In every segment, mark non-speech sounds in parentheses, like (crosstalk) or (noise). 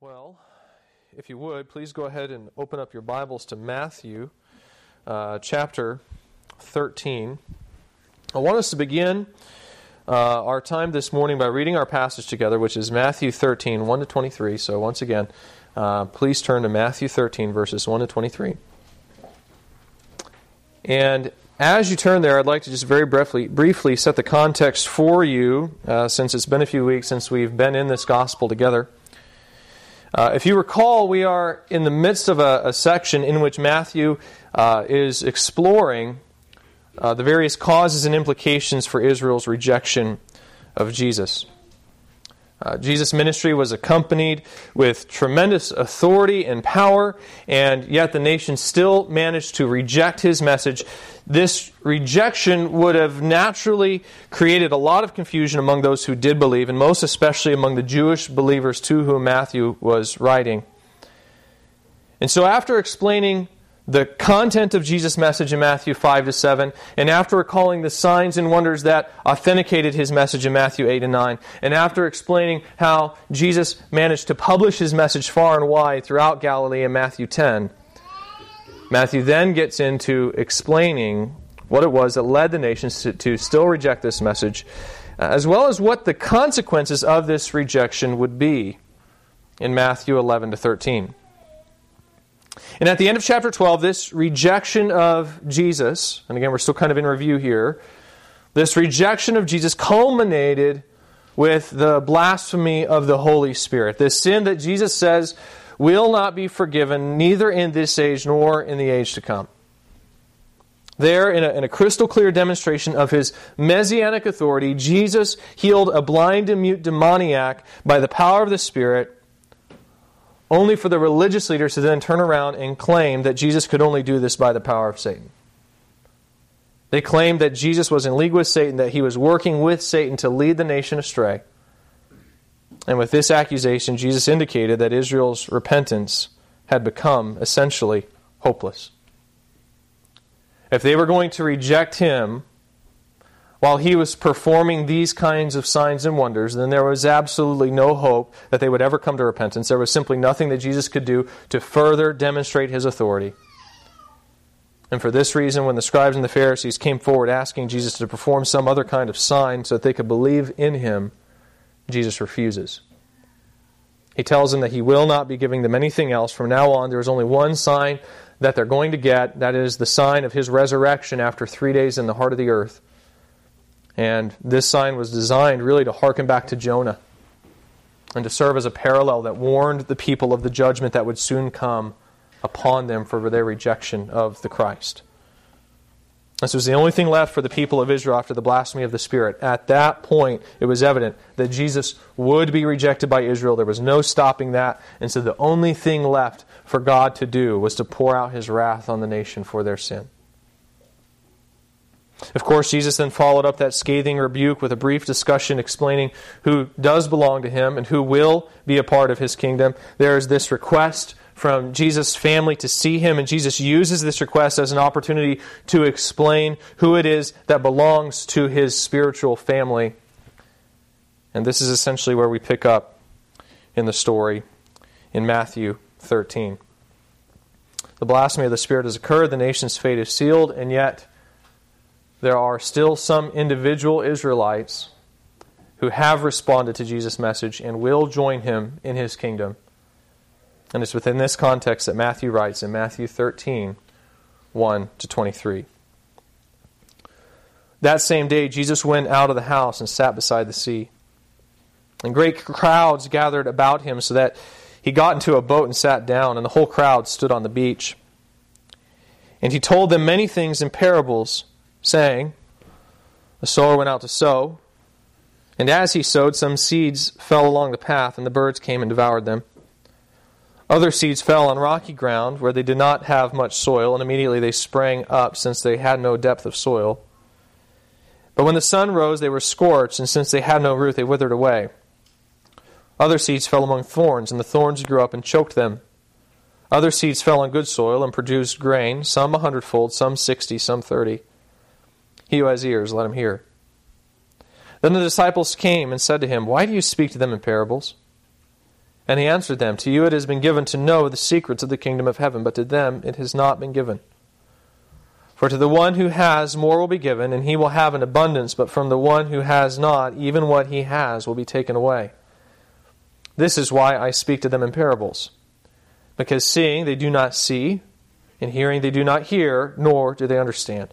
Well, if you would, please go ahead and open up your Bibles to Matthew uh, chapter 13. I want us to begin uh, our time this morning by reading our passage together, which is Matthew 13, 1 to 23. So, once again, uh, please turn to Matthew 13, verses 1 to 23. And as you turn there, I'd like to just very briefly, briefly set the context for you, uh, since it's been a few weeks since we've been in this gospel together. Uh, if you recall, we are in the midst of a, a section in which Matthew uh, is exploring uh, the various causes and implications for Israel's rejection of Jesus. Uh, Jesus' ministry was accompanied with tremendous authority and power, and yet the nation still managed to reject his message. This rejection would have naturally created a lot of confusion among those who did believe, and most especially among the Jewish believers to whom Matthew was writing. And so, after explaining the content of Jesus' message in Matthew 5 to 7, and after recalling the signs and wonders that authenticated his message in Matthew 8 and 9, and after explaining how Jesus managed to publish his message far and wide throughout Galilee in Matthew 10, Matthew then gets into explaining what it was that led the nations to, to still reject this message, uh, as well as what the consequences of this rejection would be in Matthew 11 to 13. And at the end of chapter 12, this rejection of Jesus, and again, we're still kind of in review here, this rejection of Jesus culminated with the blasphemy of the Holy Spirit. This sin that Jesus says will not be forgiven, neither in this age nor in the age to come. There, in a, in a, crystal clear demonstration of his messianic authority, Jesus healed a blind and mute demoniac by the power of the Spirit only for the religious leaders to then turn around and claim that Jesus could only do this by the power of Satan. They claimed that Jesus was in league with Satan, that he was working with Satan to lead the nation astray. And with this accusation, Jesus indicated that Israel's repentance had become essentially hopeless. If they were going to reject him, while he was performing these kinds of signs and wonders, then there was absolutely no hope that they would ever come to repentance. There was simply nothing that Jesus could do to further demonstrate his authority. And for this reason, when the scribes and the Pharisees came forward asking Jesus to perform some other kind of sign so that they could believe in him, Jesus refuses. He tells them that he will not be giving them anything else. From now on, there is only one sign that they're going to get that is the sign of his resurrection after three days in the heart of the earth. And this sign was designed really to hearken back to Jonah and to serve as a parallel that warned the people of the judgment that would soon come upon them for their rejection of the Christ. This was the only thing left for the people of Israel after the blasphemy of the Spirit. At that point, it was evident that Jesus would be rejected by Israel. There was no stopping that. And so the only thing left for God to do was to pour out his wrath on the nation for their sin. Of course, Jesus then followed up that scathing rebuke with a brief discussion explaining who does belong to him and who will be a part of his kingdom. There is this request from Jesus' family to see him, and Jesus uses this request as an opportunity to explain who it is that belongs to his spiritual family. And this is essentially where we pick up in the story in Matthew 13. The blasphemy of the Spirit has occurred, the nation's fate is sealed, and yet there are still some individual Israelites who have responded to Jesus' message and will join him in his kingdom. And it's within this context that Matthew writes in Matthew 13, 1 to 23. That same day, Jesus went out of the house and sat beside the sea. And great crowds gathered about him, so that he got into a boat and sat down, and the whole crowd stood on the beach. And he told them many things in parables saying, The sower went out to sow, and as he sowed, some seeds fell along the path, and the birds came and devoured them. Other seeds fell on rocky ground where they did not have much soil, and immediately they sprang up, since they had no depth of soil. But when the sun rose, they were scorched, and since they had no root, they withered away. Other seeds fell among thorns, and the thorns grew up and choked them. Other seeds fell on good soil and produced grain, some a hundredfold, some sixty, some thirty. He who has ears, let him hear. Then the disciples came and said to him, Why do you speak to them in parables? And he answered them, To you it has been given to know the secrets of the kingdom of heaven, but to them it has not been given. For to the one who has, more will be given, and he will have an abundance, but from the one who has not, even what he has will be taken away. This is why I speak to them in parables. Because seeing they do not see, and hearing they do not hear, nor do they understand.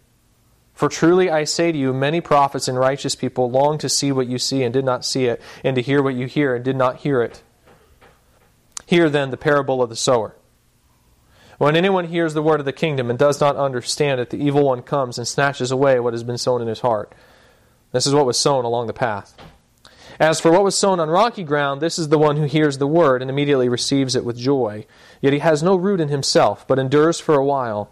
For truly I say to you, many prophets and righteous people long to see what you see and did not see it, and to hear what you hear and did not hear it. Hear then the parable of the sower. When anyone hears the word of the kingdom and does not understand it, the evil one comes and snatches away what has been sown in his heart. This is what was sown along the path. As for what was sown on rocky ground, this is the one who hears the word and immediately receives it with joy. Yet he has no root in himself, but endures for a while.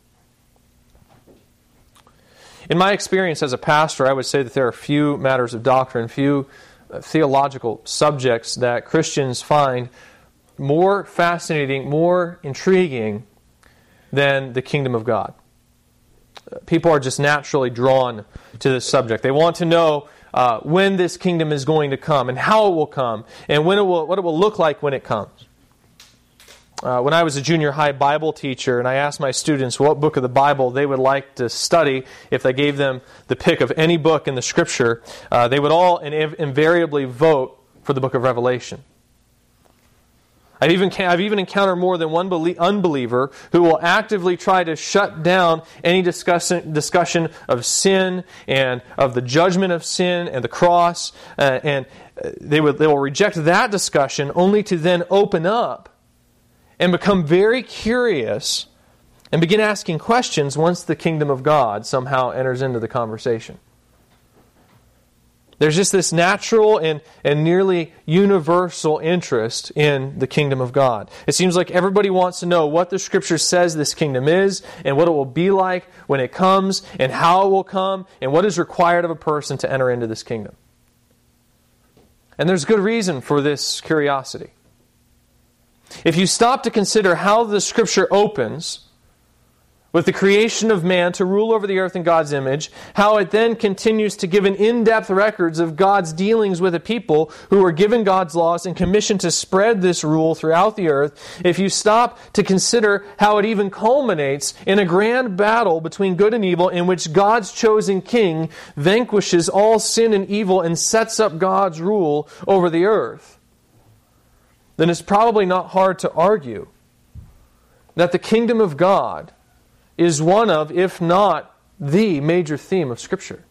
In my experience as a pastor, I would say that there are few matters of doctrine, few uh, theological subjects that Christians find more fascinating, more intriguing than the kingdom of God. People are just naturally drawn to this subject. They want to know uh, when this kingdom is going to come and how it will come and when it will, what it will look like when it comes. Uh, when I was a junior high Bible teacher and I asked my students what book of the Bible they would like to study, if they gave them the pick of any book in the Scripture, uh, they would all inv- invariably vote for the book of Revelation. I've even, I've even encountered more than one unbeliever who will actively try to shut down any discussion, discussion of sin and of the judgment of sin and the cross, uh, and uh, they, would, they will reject that discussion only to then open up and become very curious and begin asking questions once the kingdom of God somehow enters into the conversation. There's just this natural and, and nearly universal interest in the kingdom of God. It seems like everybody wants to know what the scripture says this kingdom is and what it will be like when it comes and how it will come and what is required of a person to enter into this kingdom. And there's good reason for this curiosity. If you stop to consider how the scripture opens with the creation of man to rule over the earth in God's image, how it then continues to give an in depth records of God's dealings with a people who were given God's laws and commissioned to spread this rule throughout the earth, if you stop to consider how it even culminates in a grand battle between good and evil in which God's chosen king vanquishes all sin and evil and sets up God's rule over the earth then it's probably not hard to argue that the kingdom of God is one of, if not the major theme of Scripture.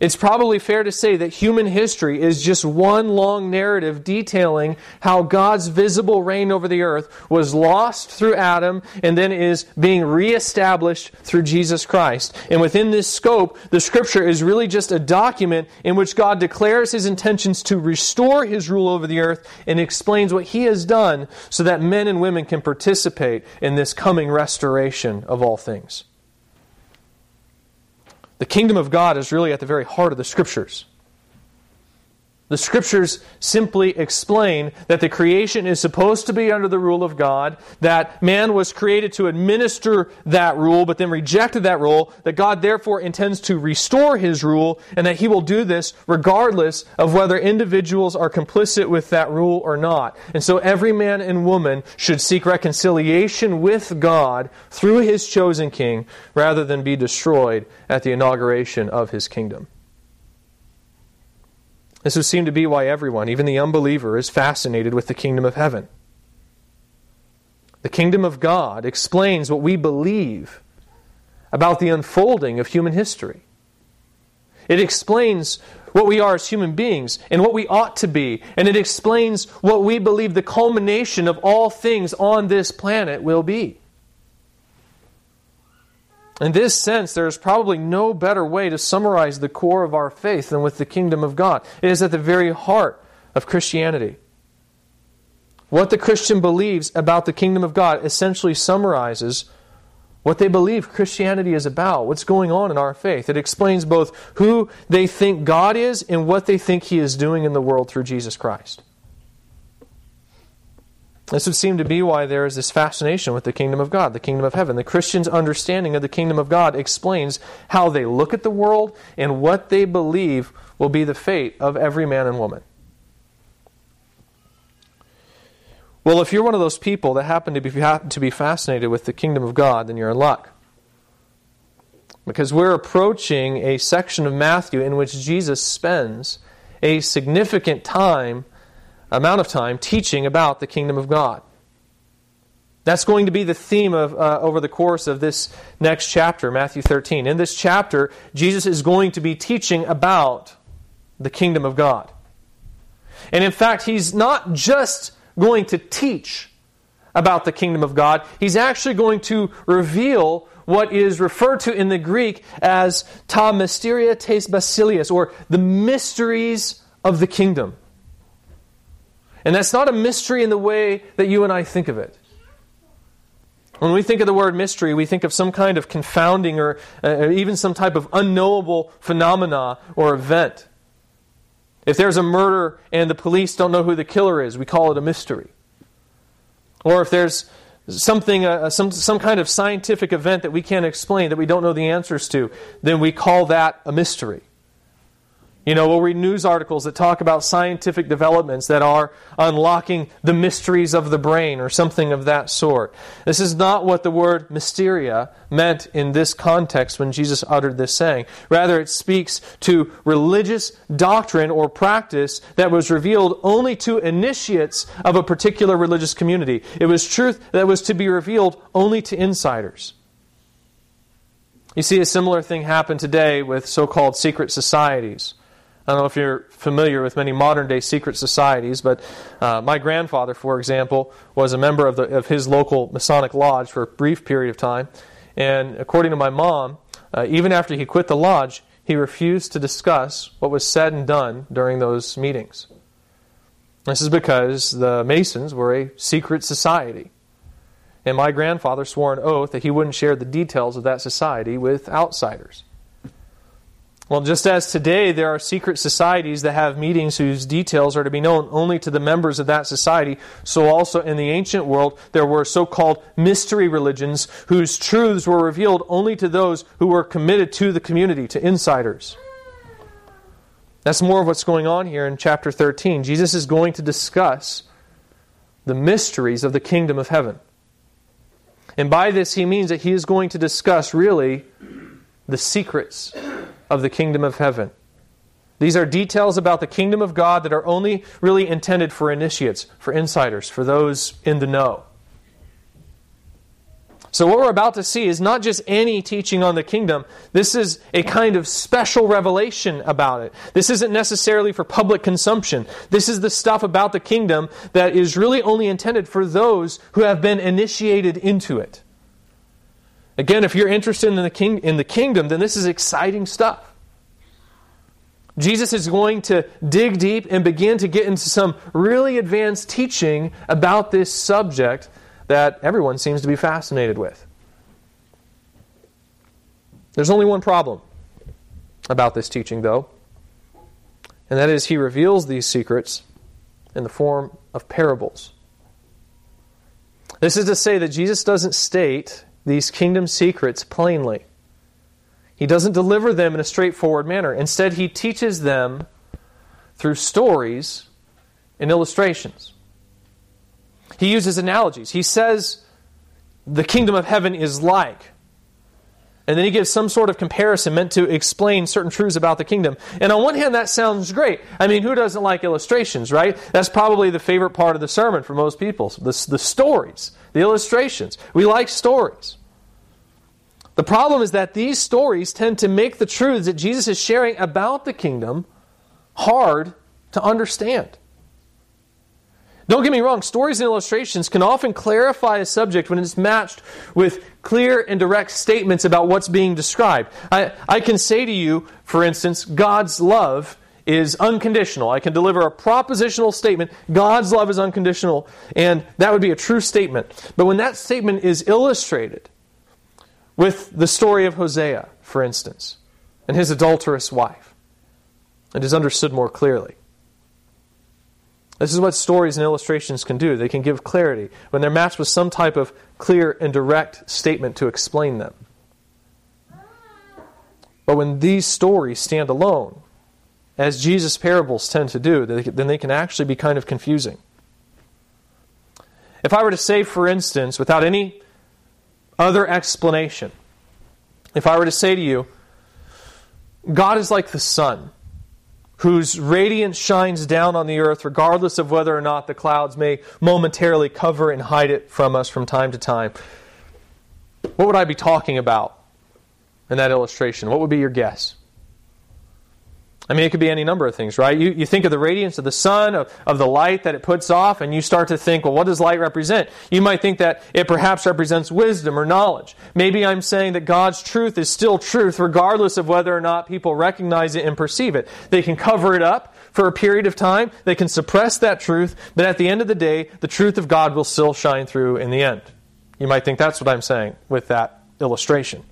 It's probably fair to say that human history is just one long narrative detailing how God's visible reign over the earth was lost through Adam and then is being reestablished through Jesus Christ. And within this scope, the scripture is really just a document in which God declares his intentions to restore his rule over the earth and explains what he has done so that men and women can participate in this coming restoration of all things. The kingdom of God is really at the very heart of the scriptures. The scriptures simply explain that the creation is supposed to be under the rule of God, that man was created to administer that rule, but then rejected that rule, that God therefore intends to restore his rule, and that he will do this regardless of whether individuals are complicit with that rule or not. And so every man and woman should seek reconciliation with God through his chosen king, rather than be destroyed at the inauguration of his kingdom. This would seem to be why everyone, even the unbeliever, is fascinated with the kingdom of heaven. the kingdom of God, explains what we believe about the unfolding of human history. It explains what we are as human beings and what we ought to be, and it explains what we believe the culmination of all things on this planet will be. In this sense, there is probably no better way to summarize the core of our faith than with the kingdom of God. It is at the very heart of Christianity. What the Christian believes about the kingdom of God essentially summarizes what they believe Christianity is about, what's going on in our faith. It explains both who they think God is and what they think He is doing in the world through Jesus Christ. This would seem to be why there is this fascination with the kingdom of God, the kingdom of heaven. The Christian's understanding of the kingdom of God explains how they look at the world and what they believe will be the fate of every man and woman. Well, if you're one of those people that happen to be, to be fascinated with the kingdom of God, then you're in luck. Because we're approaching a section of Matthew in which Jesus spends a significant time, amount of time, teaching about the kingdom of God. That's going to be the theme of uh, over the course of this next chapter, Matthew 13. In this chapter, Jesus is going to be teaching about the kingdom of God. And in fact, he's not just going to teach about the kingdom of God. He's actually going to reveal what is referred to in the Greek as ta mysteria tes basileias, or the mysteries of the kingdom. And that's not a mystery in the way that you and I think of it. When we think of the word mystery, we think of some kind of confounding or uh, even some type of unknowable phenomena or event. If there's a murder and the police don't know who the killer is, we call it a mystery. Or if there's something, uh, some, some kind of scientific event that we can't explain, that we don't know the answers to, then we call that a mystery. You know, we'll read news articles that talk about scientific developments that are unlocking the mysteries of the brain or something of that sort. This is not what the word mysteria meant in this context when Jesus uttered this saying. Rather, it speaks to religious doctrine or practice that was revealed only to initiates of a particular religious community. It was truth that was to be revealed only to insiders. You see, a similar thing happened today with so called secret societies. I don't know if you're familiar with many modern day secret societies, but uh, my grandfather, for example, was a member of, the, of his local Masonic lodge for a brief period of time. And according to my mom, uh, even after he quit the lodge, he refused to discuss what was said and done during those meetings. This is because the Masons were a secret society. And my grandfather swore an oath that he wouldn't share the details of that society with outsiders. Well, just as today there are secret societies that have meetings whose details are to be known only to the members of that society, so also in the ancient world there were so called mystery religions whose truths were revealed only to those who were committed to the community, to insiders. That's more of what's going on here in chapter 13. Jesus is going to discuss the mysteries of the kingdom of heaven. And by this, he means that he is going to discuss really the secrets of the kingdom of heaven. These are details about the kingdom of God that are only really intended for initiates, for insiders, for those in the know. So, what we're about to see is not just any teaching on the kingdom. This is a kind of special revelation about it. This isn't necessarily for public consumption. This is the stuff about the kingdom that is really only intended for those who have been initiated into it. Again, if you're interested in the, king, in the kingdom, then this is exciting stuff. Jesus is going to dig deep and begin to get into some really advanced teaching about this subject that everyone seems to be fascinated with. There's only one problem about this teaching, though, and that is he reveals these secrets in the form of parables. This is to say that Jesus doesn't state these kingdom secrets plainly. He doesn't deliver them in a straightforward manner. Instead, he teaches them through stories and illustrations. He uses analogies. He says the kingdom of heaven is like. And then he gives some sort of comparison meant to explain certain truths about the kingdom. And on one hand, that sounds great. I mean, who doesn't like illustrations, right? That's probably the favorite part of the sermon for most people the, the stories, the illustrations. We like stories. The problem is that these stories tend to make the truths that Jesus is sharing about the kingdom hard to understand. Don't get me wrong, stories and illustrations can often clarify a subject when it's matched with clear and direct statements about what's being described. I, I can say to you, for instance, God's love is unconditional. I can deliver a propositional statement, God's love is unconditional, and that would be a true statement. But when that statement is illustrated with the story of Hosea, for instance, and his adulterous wife, it is understood more clearly. This is what stories and illustrations can do. They can give clarity when they're matched with some type of clear and direct statement to explain them. But when these stories stand alone, as Jesus' parables tend to do, then they can actually be kind of confusing. If I were to say, for instance, without any other explanation, if I were to say to you, God is like the sun whose radiance shines down on the earth, regardless of whether or not the clouds may momentarily cover and hide it from us from time to time. What would I be talking about in that illustration? What would be your guess? I mean, it could be any number of things, right? You, you think of the radiance of the sun, of, of the light that it puts off, and you start to think, well, what does light represent? You might think that it perhaps represents wisdom or knowledge. Maybe I'm saying that God's truth is still truth, regardless of whether or not people recognize it and perceive it. They can cover it up for a period of time, they can suppress that truth, but at the end of the day, the truth of God will still shine through in the end. You might think that's what I'm saying with that illustration.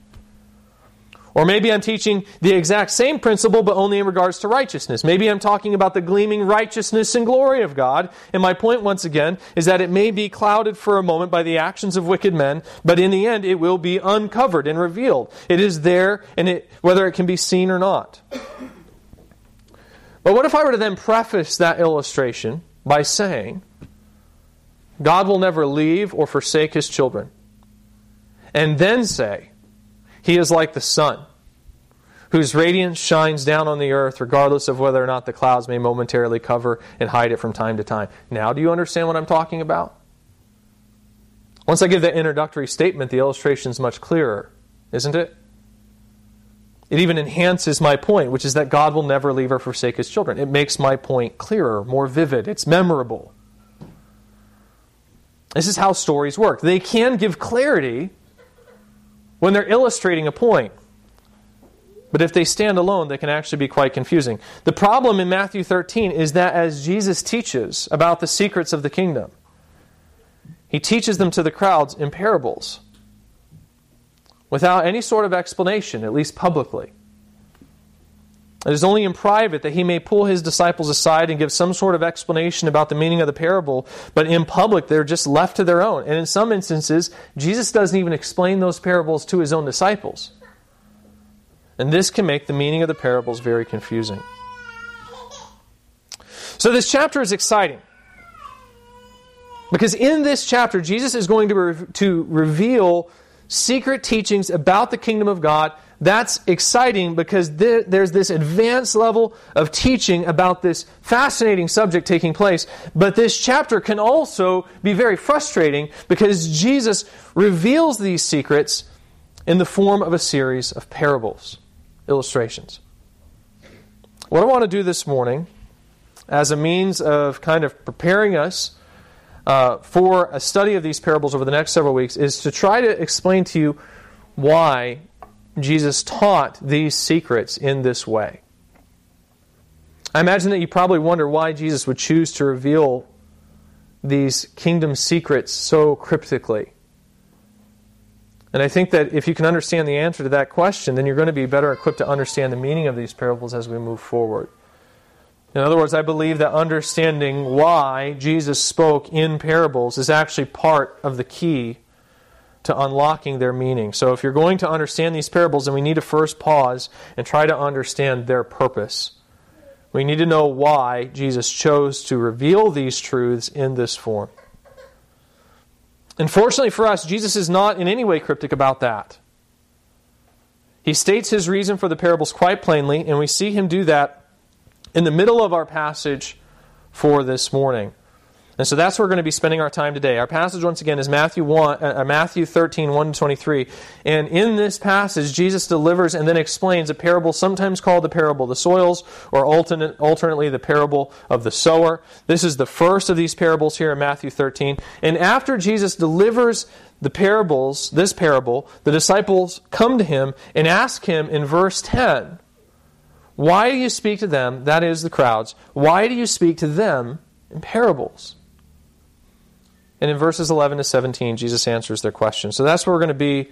Or maybe I'm teaching the exact same principle, but only in regards to righteousness. Maybe I'm talking about the gleaming righteousness and glory of God. And my point, once again, is that it may be clouded for a moment by the actions of wicked men, but in the end, it will be uncovered and revealed. It is there, and it, whether it can be seen or not. But what if I were to then preface that illustration by saying, God will never leave or forsake his children? And then say, He is like the sun whose radiance shines down on the earth, regardless of whether or not the clouds may momentarily cover and hide it from time to time. Now, do you understand what I'm talking about? Once I give that introductory statement, the illustration is much clearer, isn't it? It even enhances my point, which is that God will never leave or forsake his children. It makes my point clearer, more vivid, it's memorable. This is how stories work. They can give clarity when they're illustrating a point. But if they stand alone, they can actually be quite confusing. The problem in Matthew 13 is that as Jesus teaches about the secrets of the kingdom, he teaches them to the crowds in parables without any sort of explanation, at least publicly. It is only in private that he may pull his disciples aside and give some sort of explanation about the meaning of the parable, but in public they're just left to their own. And in some instances, Jesus doesn't even explain those parables to his own disciples. And this can make the meaning of the parables very confusing. So, this chapter is exciting. Because in this chapter, Jesus is going to, re- to reveal secret teachings about the kingdom of God. That's exciting because th- there's this advanced level of teaching about this fascinating subject taking place. But this chapter can also be very frustrating because Jesus reveals these secrets in the form of a series of parables illustrations. What I want to do this morning, as a means of kind of preparing us uh, for a study of these parables over the next several weeks, is to try to explain to you why Jesus taught these secrets in this way. I imagine that you probably wonder why Jesus would choose to reveal these kingdom secrets so cryptically. And I think that if you can understand the answer to that question, then you're going to be better equipped to understand the meaning of these parables as we move forward. In other words, I believe that understanding why Jesus spoke in parables is actually part of the key to unlocking their meaning. So if you're going to understand these parables, then we need to first pause and try to understand their purpose. We need to know why Jesus chose to reveal these truths in this form. And fortunately for us, Jesus is not in any way cryptic about that. He states his reason for the parables quite plainly, and we see him do that in the middle of our passage for this morning. And so that's where we're going to be spending our time today. Our passage, once again, is Matthew, 1, uh, Matthew 13, 1 to 23. And in this passage, Jesus delivers and then explains a parable sometimes called the parable of the soils, or alternate, alternately the parable of the sower. This is the first of these parables here in Matthew 13. And after Jesus delivers the parables, this parable, the disciples come to him and ask him in verse 10, Why do you speak to them, that is the crowds, why do you speak to them in parables? And in verses 11 to 17, Jesus answers their question. So that's where we're going to be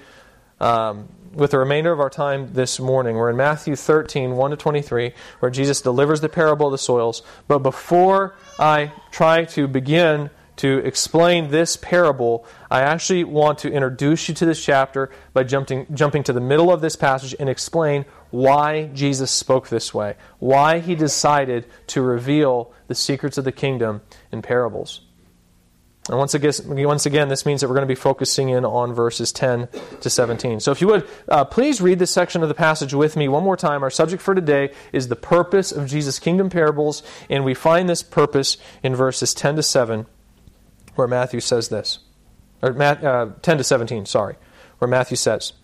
um, with the remainder of our time this morning. We're in Matthew 13, 1 to 23, where Jesus delivers the parable of the soils. But before I try to begin to explain this parable, I actually want to introduce you to this chapter by jumping, jumping to the middle of this passage and explain why Jesus spoke this way, why he decided to reveal the secrets of the kingdom in parables. And once again, once again, this means that we're going to be focusing in on verses 10 to 17. So if you would, uh, please read this section of the passage with me one more time. Our subject for today is the purpose of Jesus' kingdom parables, and we find this purpose in verses 10 to 7, where Matthew says this. Or uh, 10 to 17, sorry, where Matthew says,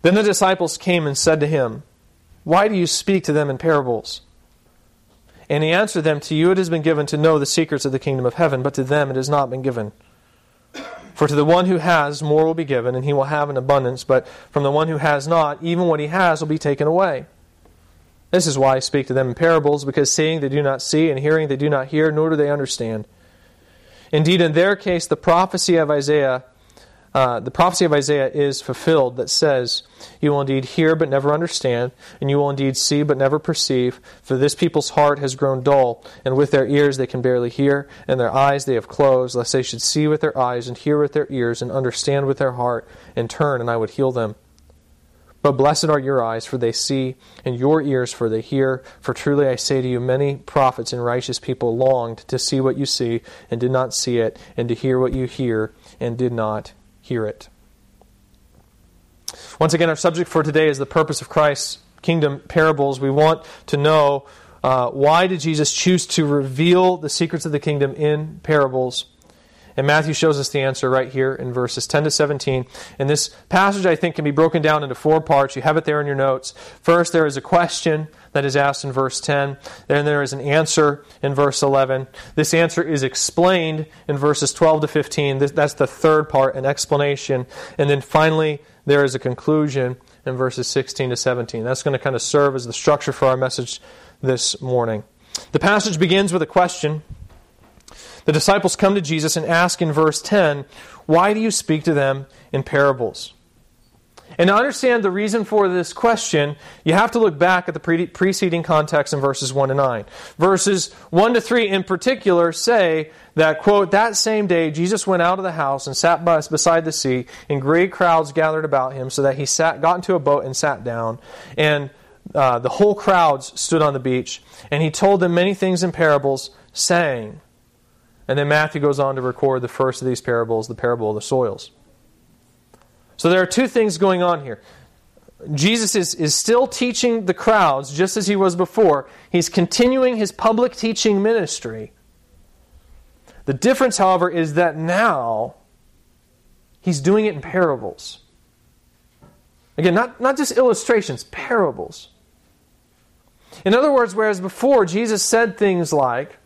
Then the disciples came and said to him, Why do you speak to them in parables? And he answered them, To you it has been given to know the secrets of the kingdom of heaven, but to them it has not been given. For to the one who has, more will be given, and he will have an abundance, but from the one who has not, even what he has will be taken away. This is why I speak to them in parables, because seeing they do not see, and hearing they do not hear, nor do they understand. Indeed, in their case, the prophecy of Isaiah uh, the prophecy of Isaiah is fulfilled that says, You will indeed hear but never understand, and you will indeed see but never perceive, for this people's heart has grown dull, and with their ears they can barely hear, and their eyes they have closed, lest they should see with their eyes, and hear with their ears, and understand with their heart, and turn, and I would heal them. But blessed are your eyes, for they see, and your ears, for they hear. For truly I say to you, many prophets and righteous people longed to see what you see, and did not see it, and to hear what you hear, and did not hear it. Once again, our subject for today is the purpose of Christ's kingdom parables. We want to know uh, why did Jesus choose to reveal the secrets of the kingdom in parables? And Matthew shows us the answer right here in verses 10 to 17. And this passage, I think, can be broken down into four parts. You have it there in your notes. First, there is a question that is asked in verse 10. Then there is an answer in verse 11. This answer is explained in verses 12 to 15. That's the third part, an explanation. And then finally, there is a conclusion in verses 16 to 17. That's going to kind of serve as the structure for our message this morning. The passage begins with a question. The disciples come to Jesus and ask in verse 10, Why do you speak to them in parables? And to understand the reason for this question, you have to look back at the pre- preceding context in verses 1 to 9. Verses 1 to 3 in particular say that, quote, that same day Jesus went out of the house and sat by, beside the sea, and great crowds gathered about him, so that he sat, got into a boat and sat down. And uh, the whole crowds stood on the beach. And he told them many things in parables, saying, and then Matthew goes on to record the first of these parables, the parable of the soils. So there are two things going on here. Jesus is, is still teaching the crowds just as he was before. He's continuing his public teaching ministry. The difference, however, is that now he's doing it in parables. Again, not, not just illustrations, parables. In other words, whereas before Jesus said things like,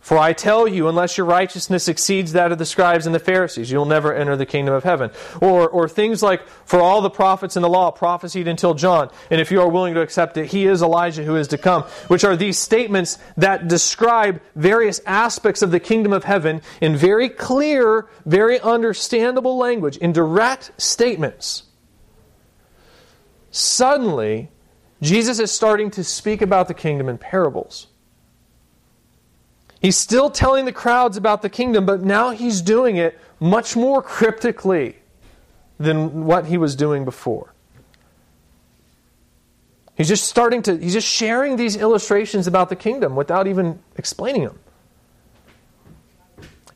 for I tell you, unless your righteousness exceeds that of the scribes and the Pharisees, you'll never enter the kingdom of heaven. Or, or things like, for all the prophets in the law prophesied until John, and if you are willing to accept it, he is Elijah who is to come, which are these statements that describe various aspects of the kingdom of heaven in very clear, very understandable language, in direct statements. Suddenly, Jesus is starting to speak about the kingdom in parables. He's still telling the crowds about the kingdom, but now he's doing it much more cryptically than what he was doing before. He's just starting to, he's just sharing these illustrations about the kingdom without even explaining them.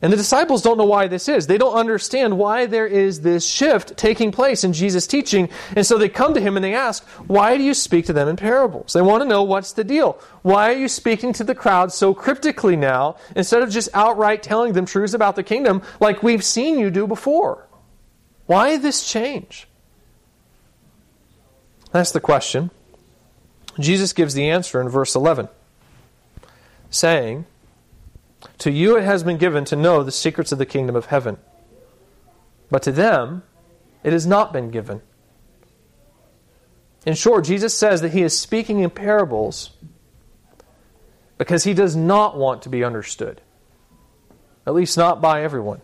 And the disciples don't know why this is. They don't understand why there is this shift taking place in Jesus' teaching. And so they come to him and they ask, Why do you speak to them in parables? They want to know what's the deal. Why are you speaking to the crowd so cryptically now instead of just outright telling them truths about the kingdom like we've seen you do before? Why this change? That's the question. Jesus gives the answer in verse 11, saying, To you it has been given to know the secrets of the kingdom of heaven, but to them it has not been given. In short, Jesus says that he is speaking in parables because he does not want to be understood, at least not by everyone.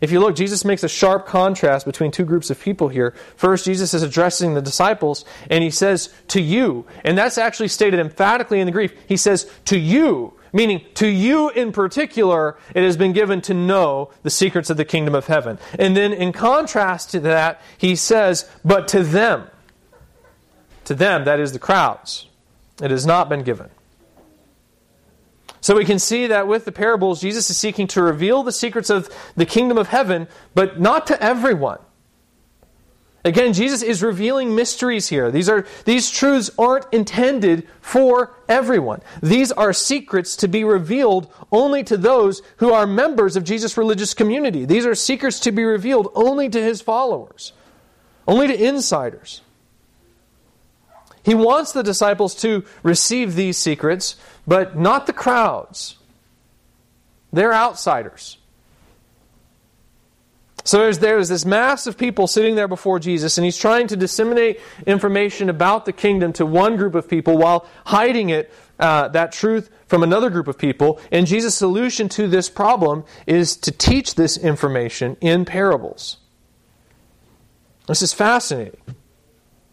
If you look, Jesus makes a sharp contrast between two groups of people here. First, Jesus is addressing the disciples, and he says, to you. And that's actually stated emphatically in the Greek. He says, to you, meaning to you in particular, it has been given to know the secrets of the kingdom of heaven. And then in contrast to that, he says, but to them, to them, that is the crowds, it has not been given. So we can see that with the parables, Jesus is seeking to reveal the secrets of the kingdom of heaven, but not to everyone. Again, Jesus is revealing mysteries here. These, are, these truths aren't intended for everyone. These are secrets to be revealed only to those who are members of Jesus' religious community. These are secrets to be revealed only to his followers, only to insiders. He wants the disciples to receive these secrets but not the crowds. They're outsiders. So there's, there's this mass of people sitting there before Jesus, and he's trying to disseminate information about the kingdom to one group of people while hiding it, uh, that truth, from another group of people. And Jesus' solution to this problem is to teach this information in parables. This is fascinating.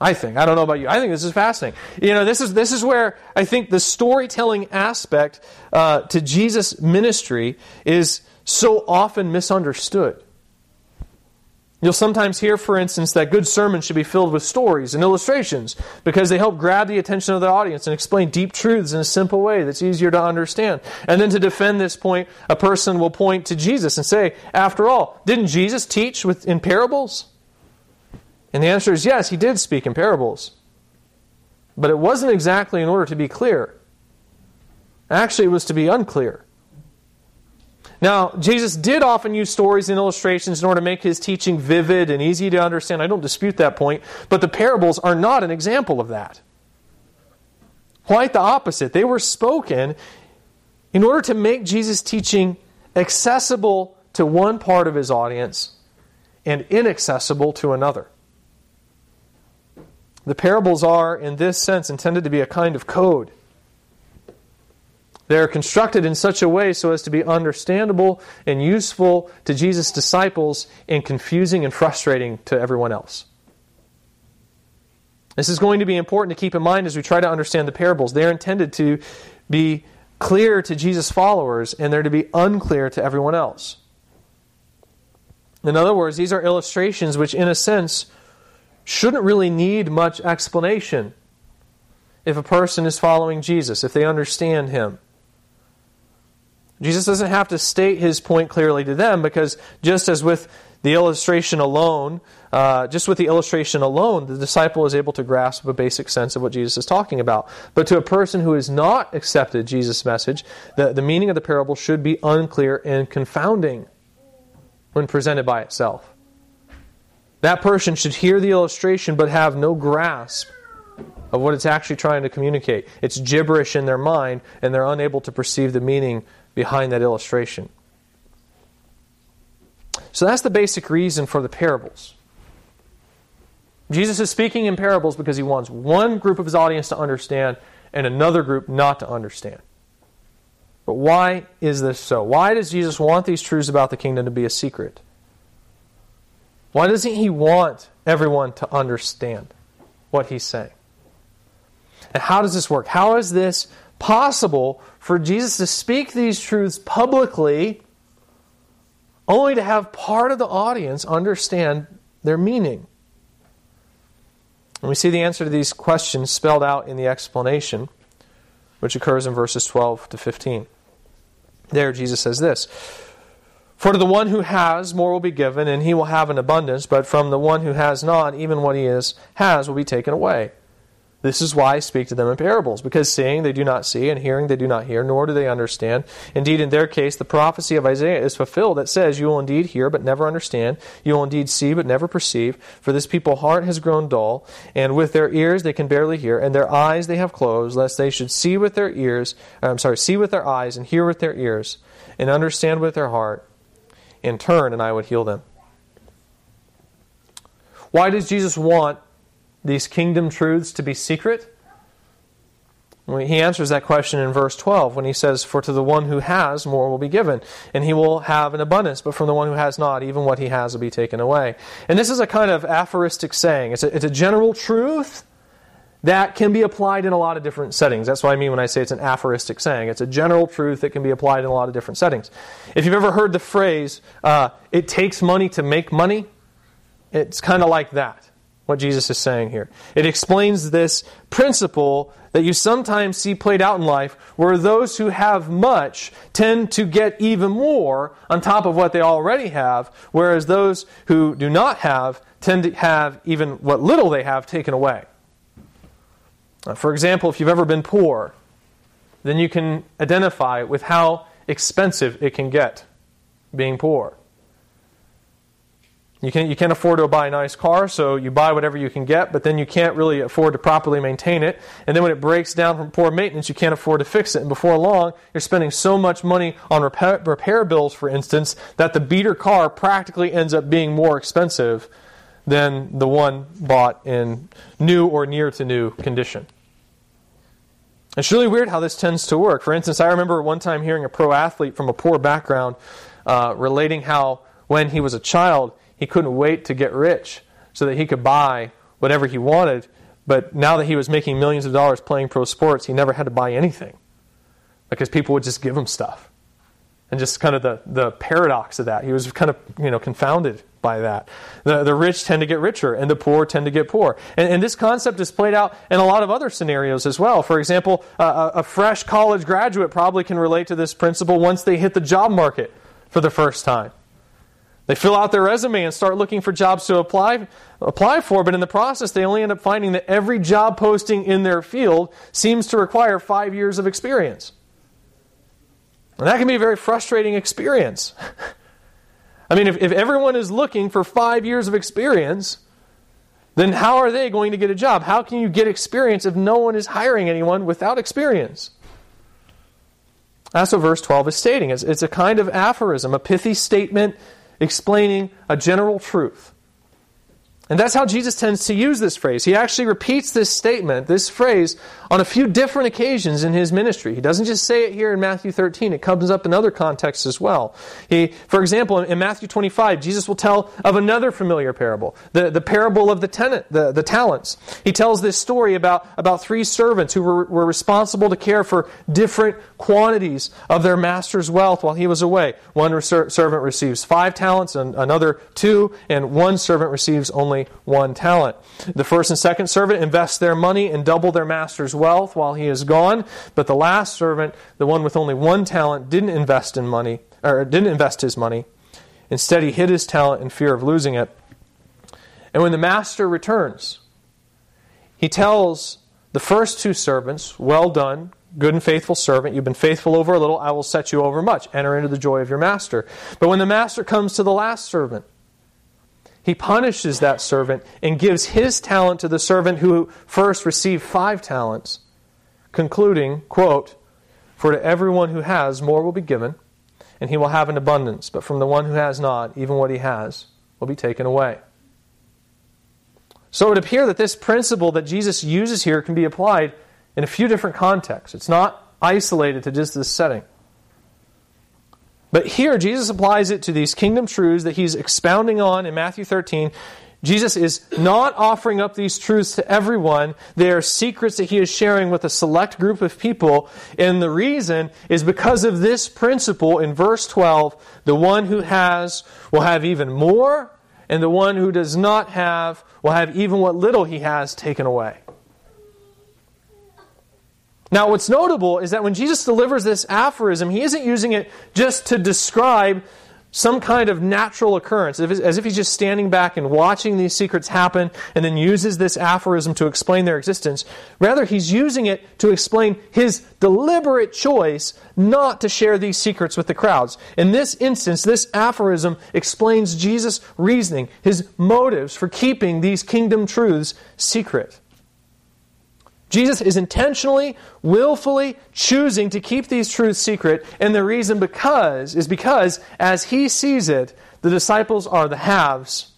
I think. I don't know about you. I think this is fascinating. You know, this is this is where I think the storytelling aspect uh, to Jesus' ministry is so often misunderstood. You'll sometimes hear, for instance, that good sermons should be filled with stories and illustrations because they help grab the attention of the audience and explain deep truths in a simple way that's easier to understand. And then to defend this point, a person will point to Jesus and say, after all, didn't Jesus teach with, in parables? And the answer is yes, he did speak in parables. But it wasn't exactly in order to be clear. Actually, it was to be unclear. Now, Jesus did often use stories and illustrations in order to make his teaching vivid and easy to understand. I don't dispute that point. But the parables are not an example of that. Quite the opposite. They were spoken in order to make Jesus' teaching accessible to one part of his audience and inaccessible to another. The parables are, in this sense, intended to be a kind of code. They are constructed in such a way so as to be understandable and useful to Jesus' disciples and confusing and frustrating to everyone else. This is going to be important to keep in mind as we try to understand the parables. They're intended to be clear to Jesus' followers and they're to be unclear to everyone else. In other words, these are illustrations which, in a sense, shouldn't really need much explanation if a person is following Jesus, if they understand him. Jesus doesn't have to state his point clearly to them because just as with the illustration alone, uh, just with the illustration alone, the disciple is able to grasp a basic sense of what Jesus is talking about. But to a person who has not accepted Jesus' message, the, the meaning of the parable should be unclear and confounding when presented by itself. That person should hear the illustration but have no grasp of what it's actually trying to communicate. It's gibberish in their mind, and they're unable to perceive the meaning behind that illustration. So that's the basic reason for the parables. Jesus is speaking in parables because he wants one group of his audience to understand and another group not to understand. But why is this so? Why does Jesus want these truths about the kingdom to be a secret? Why doesn't he want everyone to understand what he's saying? And how does this work? How is this possible for Jesus to speak these truths publicly only to have part of the audience understand their meaning? And we see the answer to these questions spelled out in the explanation, which occurs in verses 12 to 15. There, Jesus says this For to the one who has, more will be given, and he will have an abundance, but from the one who has not, even what he is, has will be taken away. This is why I speak to them in parables, because seeing they do not see, and hearing they do not hear, nor do they understand. Indeed, in their case, the prophecy of Isaiah is fulfilled that says, You will indeed hear, but never understand. You will indeed see, but never perceive. For this people heart has grown dull, and with their ears they can barely hear, and their eyes they have closed, lest they should see with their ears, uh, I'm sorry, see with their eyes, and hear with their ears, and understand with their heart, and turn, and I would heal them. Why does Jesus want these kingdom truths to be secret? He answers that question in verse 12 when he says, For to the one who has, more will be given, and he will have an abundance, but from the one who has not, even what he has will be taken away. And this is a kind of aphoristic saying. It's a, it's a general truth that can be applied in a lot of different settings. That's what I mean when I say it's an aphoristic saying. It's a general truth that can be applied in a lot of different settings. If you've ever heard the phrase, uh, it takes money to make money, it's kind of like that what Jesus is saying here. It explains this principle that you sometimes see played out in life where those who have much tend to get even more on top of what they already have, whereas those who do not have tend to have even what little they have taken away. Uh, for example, if you've ever been poor, then you can identify with how expensive it can get being poor. You can't, you can't afford to buy a nice car, so you buy whatever you can get, but then you can't really afford to properly maintain it. And then when it breaks down from poor maintenance, you can't afford to fix it. And before long, you're spending so much money on repair, repair bills, for instance, that the beater car practically ends up being more expensive than the one bought in new or near to new condition. It's really weird how this tends to work. For instance, I remember one time hearing a pro athlete from a poor background uh, relating how when he was a child, he couldn't wait to get rich so that he could buy whatever he wanted. But now that he was making millions of dollars playing pro sports, he never had to buy anything because people would just give him stuff. And just kind of the, the paradox of that. He was kind of you know confounded by that. The, the rich tend to get richer and the poor tend to get poor. And, and this concept is played out in a lot of other scenarios as well. For example, a, a fresh college graduate probably can relate to this principle once they hit the job market for the first time. They fill out their resume and start looking for jobs to apply, apply for, but in the process, they only end up finding that every job posting in their field seems to require five years of experience. And that can be a very frustrating experience. (laughs) I mean, if, if everyone is looking for five years of experience, then how are they going to get a job? How can you get experience if no one is hiring anyone without experience? That's what verse 12 is stating. It's, it's a kind of aphorism, a pithy statement explaining a general truth. And that's how Jesus tends to use this phrase. He actually repeats this statement, this phrase, on a few different occasions in his ministry. He doesn't just say it here in Matthew 13, it comes up in other contexts as well. He, for example, in Matthew 25, Jesus will tell of another familiar parable, the, the parable of the, tenant, the, the talents. He tells this story about, about three servants who were, were responsible to care for different quantities of their master's wealth while he was away. One servant receives five talents, and another two, and one servant receives only only one talent. The first and second servant invest their money and double their master's wealth while he is gone, but the last servant, the one with only one talent, didn't invest in money or didn't invest his money. Instead, he hid his talent in fear of losing it. And when the master returns, he tells the first two servants, Well done, good and faithful servant. You've been faithful over a little, I will set you over much. Enter into the joy of your master. But when the master comes to the last servant, he punishes that servant and gives his talent to the servant who first received five talents, concluding, quote, For to everyone who has, more will be given, and he will have an abundance. But from the one who has not, even what he has will be taken away. So it would appear that this principle that Jesus uses here can be applied in a few different contexts. It's not isolated to just this setting. But here, Jesus applies it to these kingdom truths that he's expounding on in Matthew 13. Jesus is not offering up these truths to everyone. They are secrets that he is sharing with a select group of people. And the reason is because of this principle in verse 12 the one who has will have even more, and the one who does not have will have even what little he has taken away. Now, what's notable is that when Jesus delivers this aphorism, he isn't using it just to describe some kind of natural occurrence, as if he's just standing back and watching these secrets happen and then uses this aphorism to explain their existence. Rather, he's using it to explain his deliberate choice not to share these secrets with the crowds. In this instance, this aphorism explains Jesus' reasoning, his motives for keeping these kingdom truths secret. Jesus is intentionally, willfully choosing to keep these truths secret, and the reason because is because as he sees it, the disciples are the haves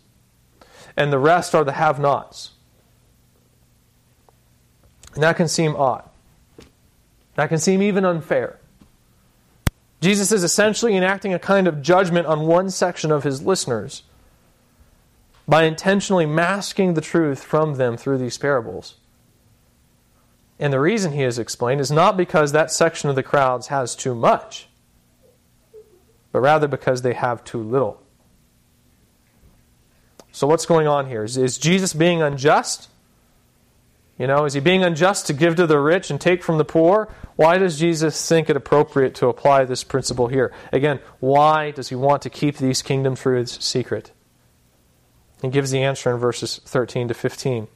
and the rest are the have-nots. And that can seem odd. That can seem even unfair. Jesus is essentially enacting a kind of judgment on one section of his listeners by intentionally masking the truth from them through these parables. And the reason he has explained is not because that section of the crowds has too much, but rather because they have too little. So, what's going on here? Is, is Jesus being unjust? You know, is he being unjust to give to the rich and take from the poor? Why does Jesus think it appropriate to apply this principle here? Again, why does he want to keep these kingdom truths secret? He gives the answer in verses 13 to 15,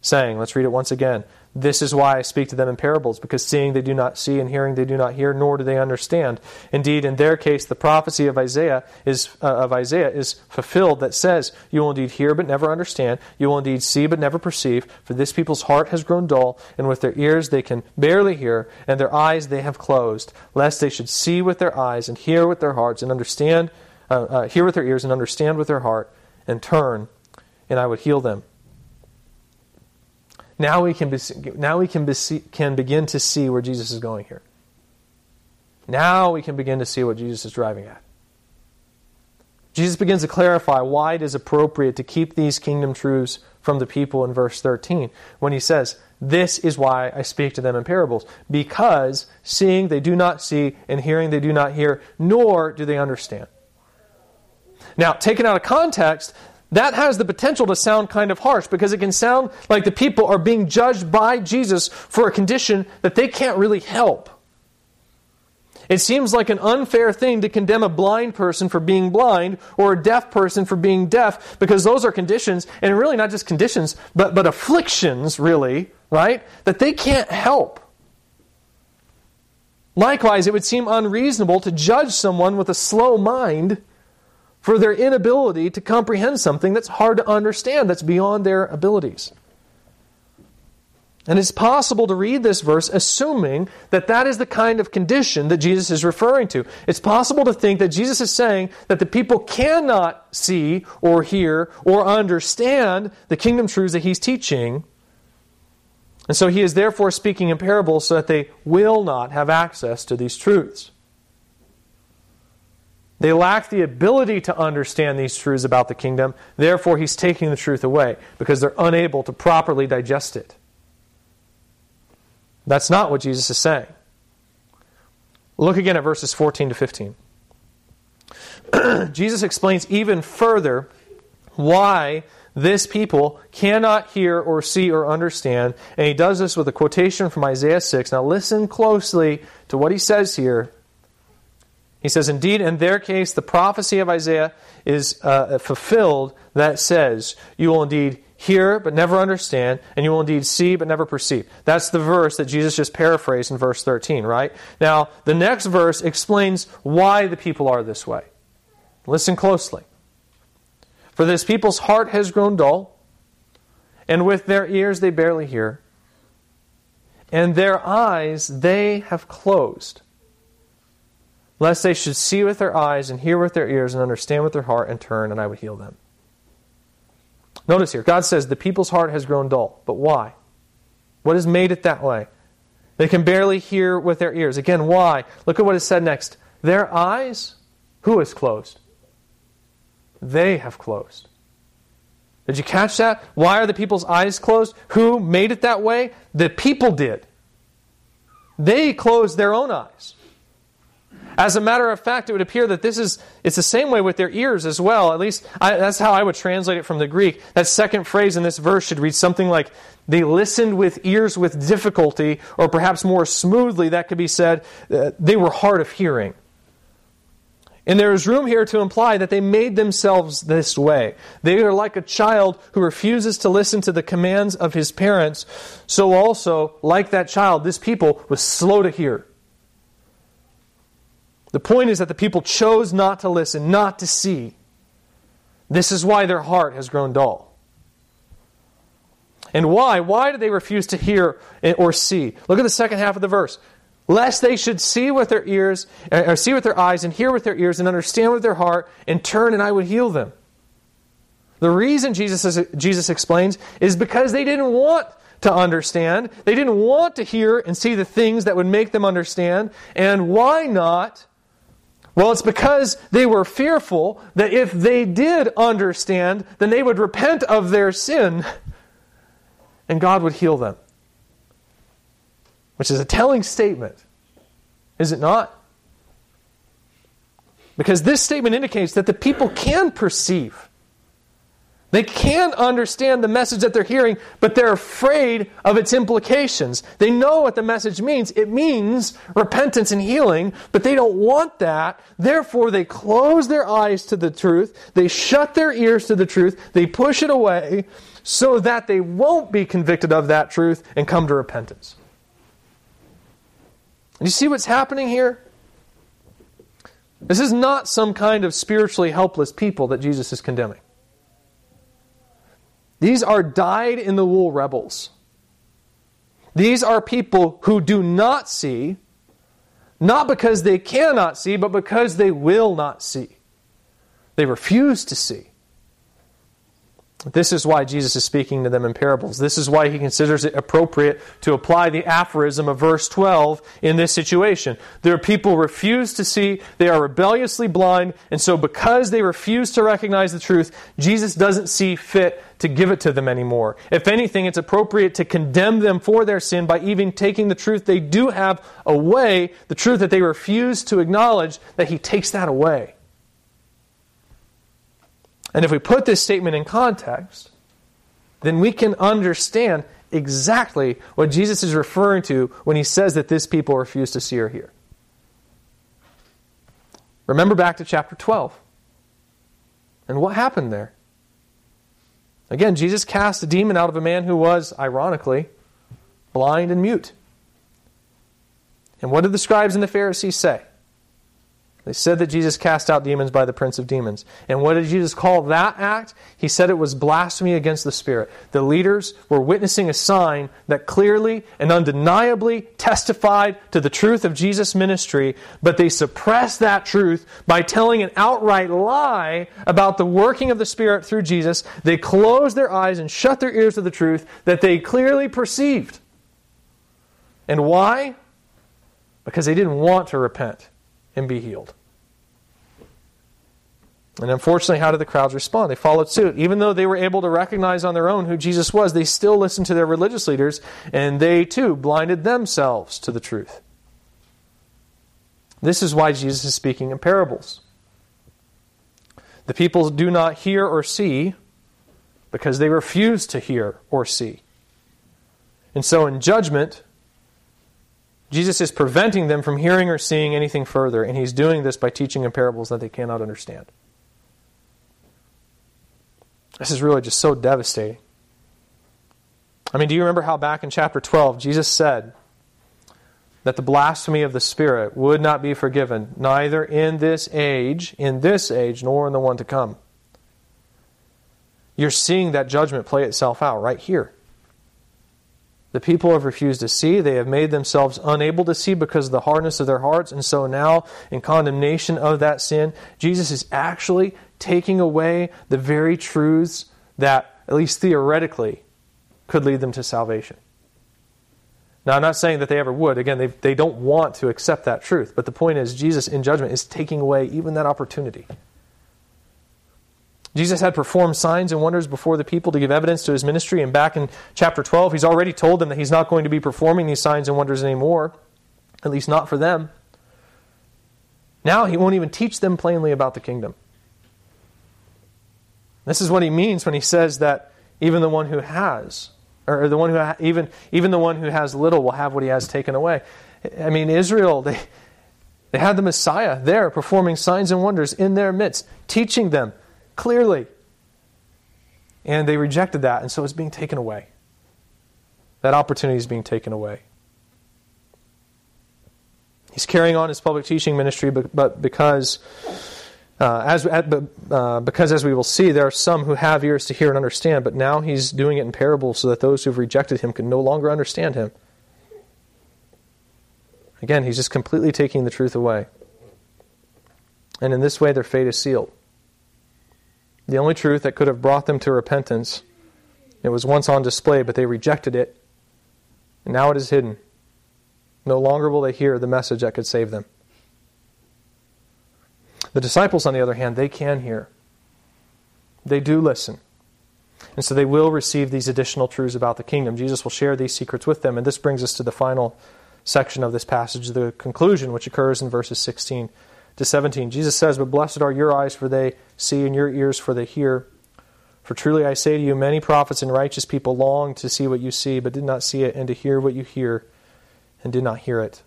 saying, let's read it once again. This is why I speak to them in parables, because seeing they do not see, and hearing they do not hear, nor do they understand. Indeed, in their case, the prophecy of Isaiah is uh, of Isaiah is fulfilled that says, "You will indeed hear, but never understand; you will indeed see, but never perceive. For this people's heart has grown dull, and with their ears they can barely hear, and their eyes they have closed, lest they should see with their eyes, and hear with their hearts, and understand, uh, uh, hear with their ears, and understand with their heart, and turn, and I would heal them." Now we can, be, now we can, be, can begin to see where Jesus is going here. Now we can begin to see what Jesus is driving at. Jesus begins to clarify why it is appropriate to keep these kingdom truths from the people in verse 13 when he says, This is why I speak to them in parables, because seeing they do not see, and hearing they do not hear, nor do they understand. Now, taken out of context, that has the potential to sound kind of harsh because it can sound like the people are being judged by Jesus for a condition that they can't really help. It seems like an unfair thing to condemn a blind person for being blind or a deaf person for being deaf because those are conditions, and really not just conditions, but, but afflictions, really, right? That they can't help. Likewise, it would seem unreasonable to judge someone with a slow mind for their inability to comprehend something that's hard to understand, that's beyond their abilities. And it's possible to read this verse assuming that that is the kind of condition that Jesus is referring to. It's possible to think that Jesus is saying that the people cannot see or hear or understand the kingdom truths that he's teaching. And so he is therefore speaking in parables so that they will not have access to these truths. They lack the ability to understand these truths about the kingdom. Therefore, he's taking the truth away because they're unable to properly digest it. That's not what Jesus is saying. Look again at verses 14 to 15. (clears throat) Jesus explains even further why this people cannot hear or see or understand, and he does this with a quotation from Isaiah 6. Now, listen closely to what he says here he says, Indeed, in their case, the prophecy of Isaiah is uh, fulfilled that says, You will indeed hear but never understand, and you will indeed see but never perceive. That's the verse that Jesus just paraphrased in verse 13, right? Now, the next verse explains why the people are this way. Listen closely. For this people's heart has grown dull, and with their ears they barely hear, and their eyes they have closed lest they should see with their eyes and hear with their ears and understand with their heart and turn, and I would heal them. Notice here, God says the people's heart has grown dull. But why? What has made it that way? They can barely hear with their ears. Again, why? Look at what is said next. Their eyes, who has closed? They have closed. Did you catch that? Why are the people's eyes closed? Who made it that way? The people did. They closed their own eyes. As a matter of fact, it would appear that this is it's the same way with their ears as well. At least I, that's how I would translate it from the Greek. That second phrase in this verse should read something like they listened with ears with difficulty, or perhaps more smoothly, that could be said, uh, they were hard of hearing. And there is room here to imply that they made themselves this way. They are like a child who refuses to listen to the commands of his parents. So, also, like that child, this people was slow to hear. The point is that the people chose not to listen, not to see. This is why their heart has grown dull. And why? Why did they refuse to hear or see? Look at the second half of the verse. Lest they should see with their ears, or see with their eyes, and hear with their ears, and understand with their heart, and turn, and I would heal them. The reason Jesus, Jesus explains is because they didn't want to understand. They didn't want to hear and see the things that would make them understand. And why not? Well, it's because they were fearful that if they did understand, then they would repent of their sin and God would heal them. Which is a telling statement, is it not? Because this statement indicates that the people can perceive they can understand the message that they're hearing, but they're afraid of its implications. They know what the message means. It means repentance and healing, but they don't want that. Therefore, they close their eyes to the truth. They shut their ears to the truth. They push it away so that they won't be convicted of that truth and come to repentance. You see what's happening here? This is not some kind of spiritually helpless people that Jesus is condemning. These are dyed in the wool rebels. These are people who do not see, not because they cannot see, but because they will not see. They refuse to see. This is why Jesus is speaking to them in parables. This is why he considers it appropriate to apply the aphorism of verse 12 in this situation. There are people refuse to see, they are rebelliously blind, and so because they refuse to recognize the truth, Jesus doesn't see fit to give it to them anymore. If anything, it's appropriate to condemn them for their sin by even taking the truth they do have away, the truth that they refuse to acknowledge, that he takes that away. And if we put this statement in context, then we can understand exactly what Jesus is referring to when he says that this people refuse to see or hear. Remember back to chapter 12. And what happened there? Again, Jesus cast a demon out of a man who was, ironically, blind and mute. And what did the scribes and the Pharisees say? They said that Jesus cast out demons by the prince of demons. And what did Jesus call that act? He said it was blasphemy against the Spirit. The leaders were witnessing a sign that clearly and undeniably testified to the truth of Jesus' ministry, but they suppressed that truth by telling an outright lie about the working of the Spirit through Jesus. They closed their eyes and shut their ears to the truth that they clearly perceived. And why? Because they didn't want to repent and be healed. And unfortunately, how did the crowds respond? They followed suit. Even though they were able to recognize on their own who Jesus was, they still listened to their religious leaders, and they too blinded themselves to the truth. This is why Jesus is speaking in parables. The people do not hear or see because they refuse to hear or see. And so, in judgment, Jesus is preventing them from hearing or seeing anything further, and he's doing this by teaching in parables that they cannot understand. This is really just so devastating. I mean, do you remember how back in chapter 12 Jesus said that the blasphemy of the Spirit would not be forgiven, neither in this age, in this age, nor in the one to come? You're seeing that judgment play itself out right here. The people have refused to see. They have made themselves unable to see because of the hardness of their hearts. And so now, in condemnation of that sin, Jesus is actually taking away the very truths that, at least theoretically, could lead them to salvation. Now, I'm not saying that they ever would. Again, they, they don't want to accept that truth. But the point is, Jesus in judgment is taking away even that opportunity. Jesus had performed signs and wonders before the people to give evidence to his ministry. And back in chapter 12, he's already told them that he's not going to be performing these signs and wonders anymore, at least not for them. Now he won't even teach them plainly about the kingdom. This is what he means when he says that even the one who has, or the one who ha- even even the one who has little will have what he has taken away. I mean, Israel they they had the Messiah there performing signs and wonders in their midst, teaching them clearly, and they rejected that, and so it's being taken away. That opportunity is being taken away. He's carrying on his public teaching ministry, but, but because uh, as, uh, because, as we will see, there are some who have ears to hear and understand, but now he's doing it in parables so that those who've rejected him can no longer understand him. Again, he's just completely taking the truth away. And in this way, their fate is sealed. The only truth that could have brought them to repentance, it was once on display, but they rejected it, and now it is hidden. No longer will they hear the message that could save them. The disciples, on the other hand, they can hear. They do listen. And so they will receive these additional truths about the kingdom. Jesus will share these secrets with them. And this brings us to the final section of this passage, the conclusion, which occurs in verses 16 to 17. Jesus says, But blessed are your eyes, for they see, and your ears, for they hear. For truly I say to you, many prophets and righteous people longed to see what you see, but did not see it, and to hear what you hear, and did not hear it.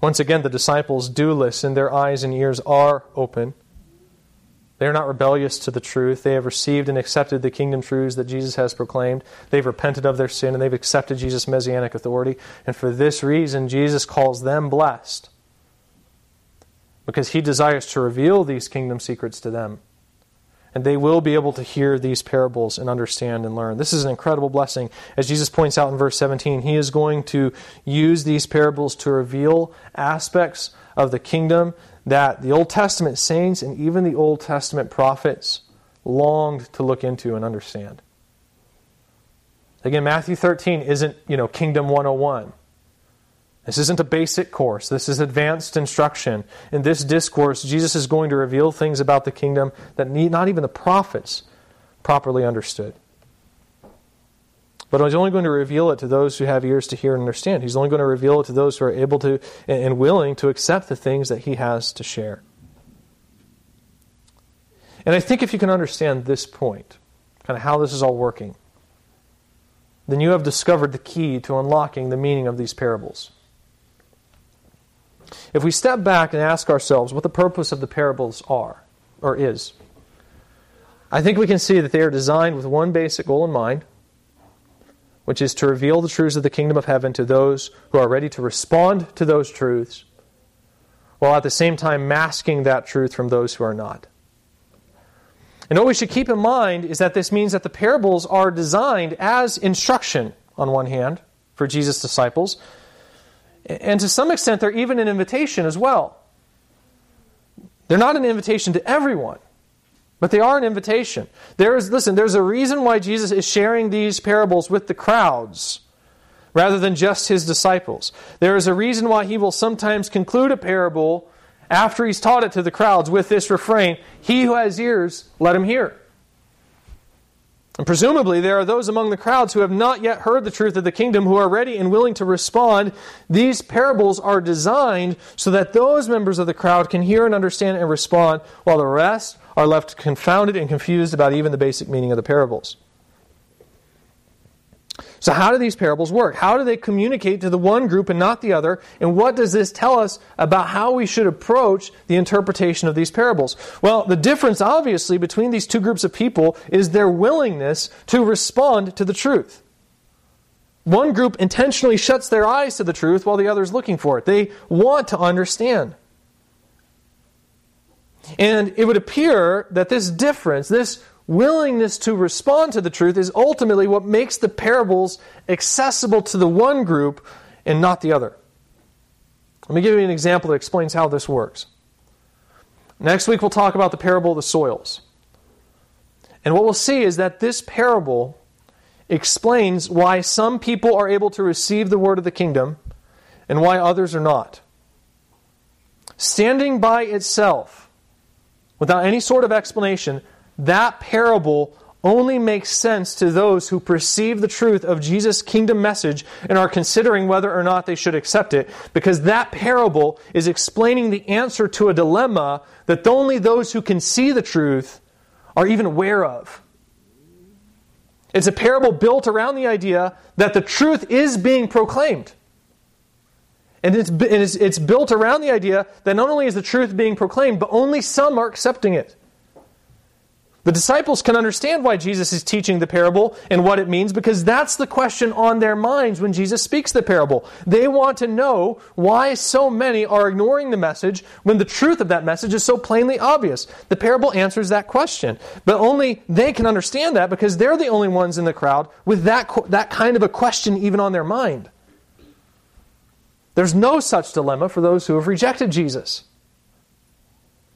Once again, the disciples do listen. Their eyes and ears are open. They are not rebellious to the truth. They have received and accepted the kingdom truths that Jesus has proclaimed. They've repented of their sin and they've accepted Jesus' messianic authority. And for this reason, Jesus calls them blessed because he desires to reveal these kingdom secrets to them and they will be able to hear these parables and understand and learn. This is an incredible blessing. As Jesus points out in verse 17, he is going to use these parables to reveal aspects of the kingdom that the Old Testament saints and even the Old Testament prophets longed to look into and understand. Again, Matthew 13 isn't, you know, Kingdom 101. This isn't a basic course. This is advanced instruction. In this discourse, Jesus is going to reveal things about the kingdom that not even the prophets properly understood. But he's only going to reveal it to those who have ears to hear and understand. He's only going to reveal it to those who are able to and willing to accept the things that he has to share. And I think if you can understand this point, kind of how this is all working, then you have discovered the key to unlocking the meaning of these parables. If we step back and ask ourselves what the purpose of the parables are or is, I think we can see that they are designed with one basic goal in mind, which is to reveal the truths of the kingdom of heaven to those who are ready to respond to those truths, while at the same time masking that truth from those who are not. And what we should keep in mind is that this means that the parables are designed as instruction, on one hand, for Jesus' disciples, and to some extent, they're even an invitation as well. They're not an invitation to everyone, but they are an invitation. There is, listen, there's a reason why Jesus is sharing these parables with the crowds rather than just his disciples. There is a reason why he will sometimes conclude a parable after he's taught it to the crowds with this refrain He who has ears, let him hear. And presumably, there are those among the crowds who have not yet heard the truth of the kingdom who are ready and willing to respond. These parables are designed so that those members of the crowd can hear and understand and respond, while the rest are left confounded and confused about even the basic meaning of the parables. So, how do these parables work? How do they communicate to the one group and not the other? And what does this tell us about how we should approach the interpretation of these parables? Well, the difference, obviously, between these two groups of people is their willingness to respond to the truth. One group intentionally shuts their eyes to the truth while the other is looking for it. They want to understand. And it would appear that this difference, this willingness to respond to the truth is ultimately what makes the parables accessible to the one group and not the other. Let me give you an example that explains how this works. Next week, we'll talk about the parable of the soils. And what we'll see is that this parable explains why some people are able to receive the word of the kingdom and why others are not. Standing by itself, without any sort of explanation, that parable only makes sense to those who perceive the truth of Jesus' kingdom message and are considering whether or not they should accept it, because that parable is explaining the answer to a dilemma that only those who can see the truth are even aware of. It's a parable built around the idea that the truth is being proclaimed. And it's, it's, it's built around the idea that not only is the truth being proclaimed, but only some are accepting it. The disciples can understand why Jesus is teaching the parable and what it means because that's the question on their minds when Jesus speaks the parable. They want to know why so many are ignoring the message when the truth of that message is so plainly obvious. The parable answers that question, but only they can understand that because they're the only ones in the crowd with that, that kind of a question even on their mind. There's no such dilemma for those who have rejected Jesus.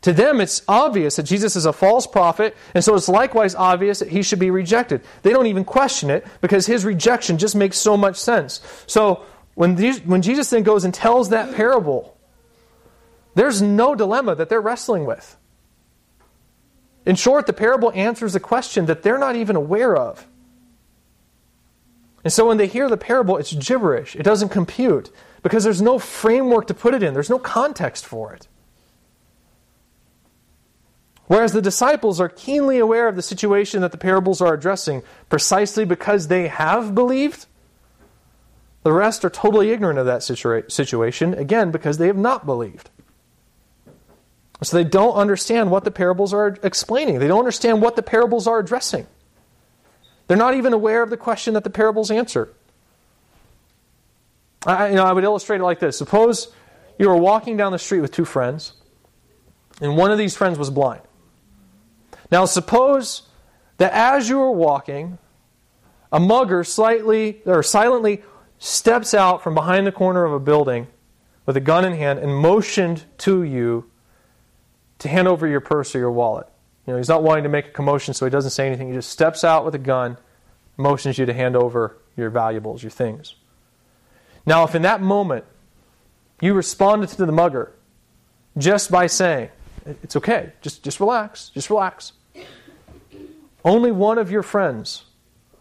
To them, it's obvious that Jesus is a false prophet, and so it's likewise obvious that he should be rejected. They don't even question it because his rejection just makes so much sense. So when, these, when Jesus then goes and tells that parable, there's no dilemma that they're wrestling with. In short, the parable answers a question that they're not even aware of. And so when they hear the parable, it's gibberish. It doesn't compute because there's no framework to put it in, there's no context for it. Whereas the disciples are keenly aware of the situation that the parables are addressing precisely because they have believed. The rest are totally ignorant of that situa- situation, again, because they have not believed. So they don't understand what the parables are explaining. They don't understand what the parables are addressing. They're not even aware of the question that the parables answer. I, you know, I would illustrate it like this. Suppose you were walking down the street with two friends, and one of these friends was blind. Now, suppose that as you are walking, a mugger slightly or silently steps out from behind the corner of a building with a gun in hand and motioned to you to hand over your purse or your wallet. You know, he's not wanting to make a commotion, so he doesn't say anything. He just steps out with a gun, motions you to hand over your valuables, your things. Now, if in that moment you responded to the mugger just by saying, it's okay. Just, just relax. Just relax. Only one of your friends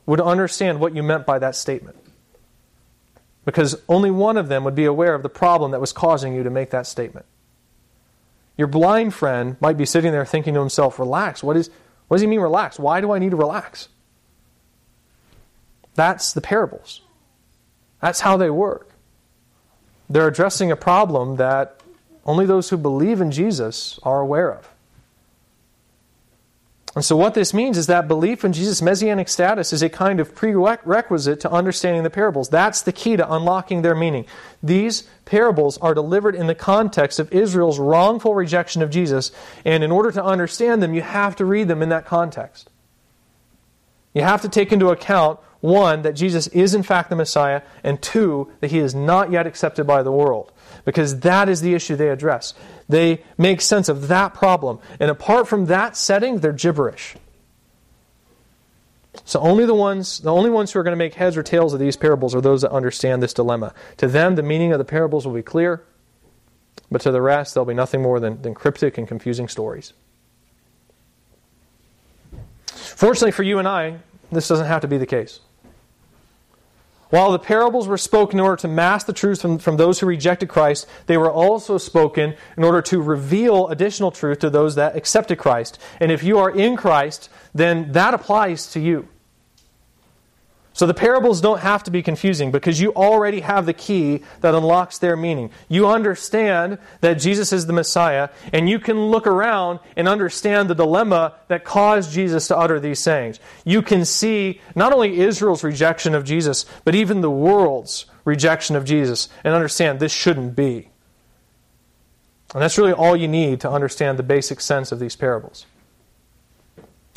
would understand what you meant by that statement. Because only one of them would be aware of the problem that was causing you to make that statement. Your blind friend might be sitting there thinking to himself, relax. What, is, what does he mean, relax? Why do I need to relax? That's the parables. That's how they work. They're addressing a problem that only those who believe in Jesus are aware of. And so, what this means is that belief in Jesus' messianic status is a kind of prerequisite to understanding the parables. That's the key to unlocking their meaning. These parables are delivered in the context of Israel's wrongful rejection of Jesus, and in order to understand them, you have to read them in that context. You have to take into account one, that Jesus is in fact the Messiah, and two, that he is not yet accepted by the world because that is the issue they address. They make sense of that problem. And apart from that setting, they're gibberish. So only the ones the only ones who are going to make heads or tails of these parables are those that understand this dilemma. To them the meaning of the parables will be clear, but to the rest they'll be nothing more than, than cryptic and confusing stories. Fortunately for you and I, this doesn't have to be the case. While the parables were spoken in order to mask the truths from, from those who rejected Christ, they were also spoken in order to reveal additional truth to those that accepted Christ. And if you are in Christ, then that applies to you. So the parables don't have to be confusing because you already have the key that unlocks their meaning. You understand that Jesus is the Messiah, and you can look around and understand the dilemma that caused Jesus to utter these sayings. You can see not only Israel's rejection of Jesus, but even the world's rejection of Jesus, and understand this shouldn't be. And that's really all you need to understand the basic sense of these parables.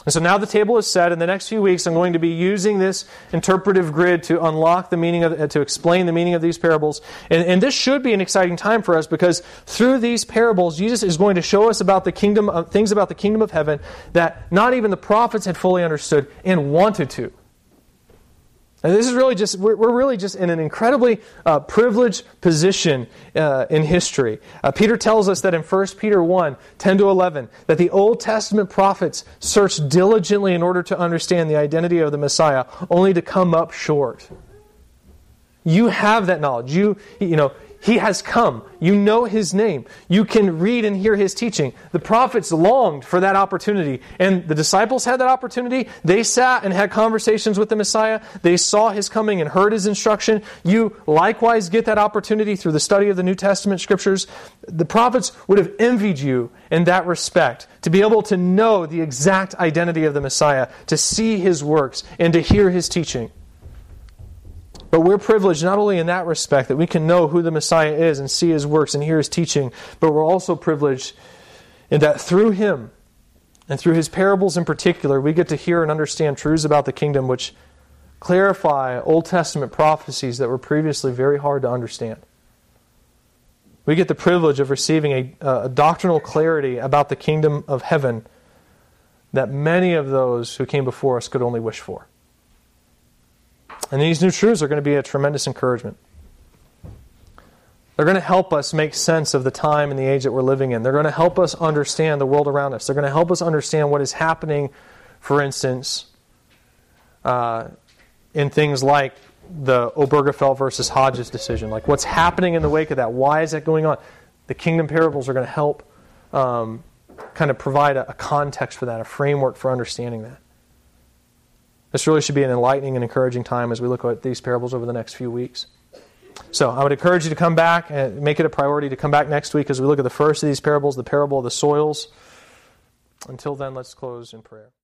And so now the table is set. In the next few weeks, I'm going to be using this interpretive grid to unlock the meaning of, uh, to explain the meaning of these parables. And, and this should be an exciting time for us because through these parables, Jesus is going to show us about the kingdom, of, things about the kingdom of heaven that not even the prophets had fully understood and wanted to. And this is really just, we're, we're really just in an incredibly uh, privileged position uh, in history. Uh, Peter tells us that in 1 Peter 1 10 to 11, that the Old Testament prophets searched diligently in order to understand the identity of the Messiah, only to come up short. You have that knowledge. You, you know, he has come. You know his name. You can read and hear his teaching. The prophets longed for that opportunity, and the disciples had that opportunity. They sat and had conversations with the Messiah. They saw his coming and heard his instruction. You likewise get that opportunity through the study of the New Testament scriptures. The prophets would have envied you in that respect to be able to know the exact identity of the Messiah, to see his works, and to hear his teaching. But we're privileged not only in that respect that we can know who the Messiah is and see his works and hear his teaching, but we're also privileged in that through him and through his parables in particular, we get to hear and understand truths about the kingdom which clarify Old Testament prophecies that were previously very hard to understand. We get the privilege of receiving a, uh, a doctrinal clarity about the kingdom of heaven that many of those who came before us could only wish for. And these new truths are going to be a tremendous encouragement. They're going to help us make sense of the time and the age that we're living in. They're going to help us understand the world around us. They're going to help us understand what is happening, for instance, uh, in things like the Obergefell versus Hodges decision. Like what's happening in the wake of that? Why is that going on? The kingdom parables are going to help um, kind of provide a, a context for that, a framework for understanding that. This really should be an enlightening and encouraging time as we look at these parables over the next few weeks. So I would encourage you to come back and make it a priority to come back next week as we look at the first of these parables, the parable of the soils. Until then, let's close in prayer.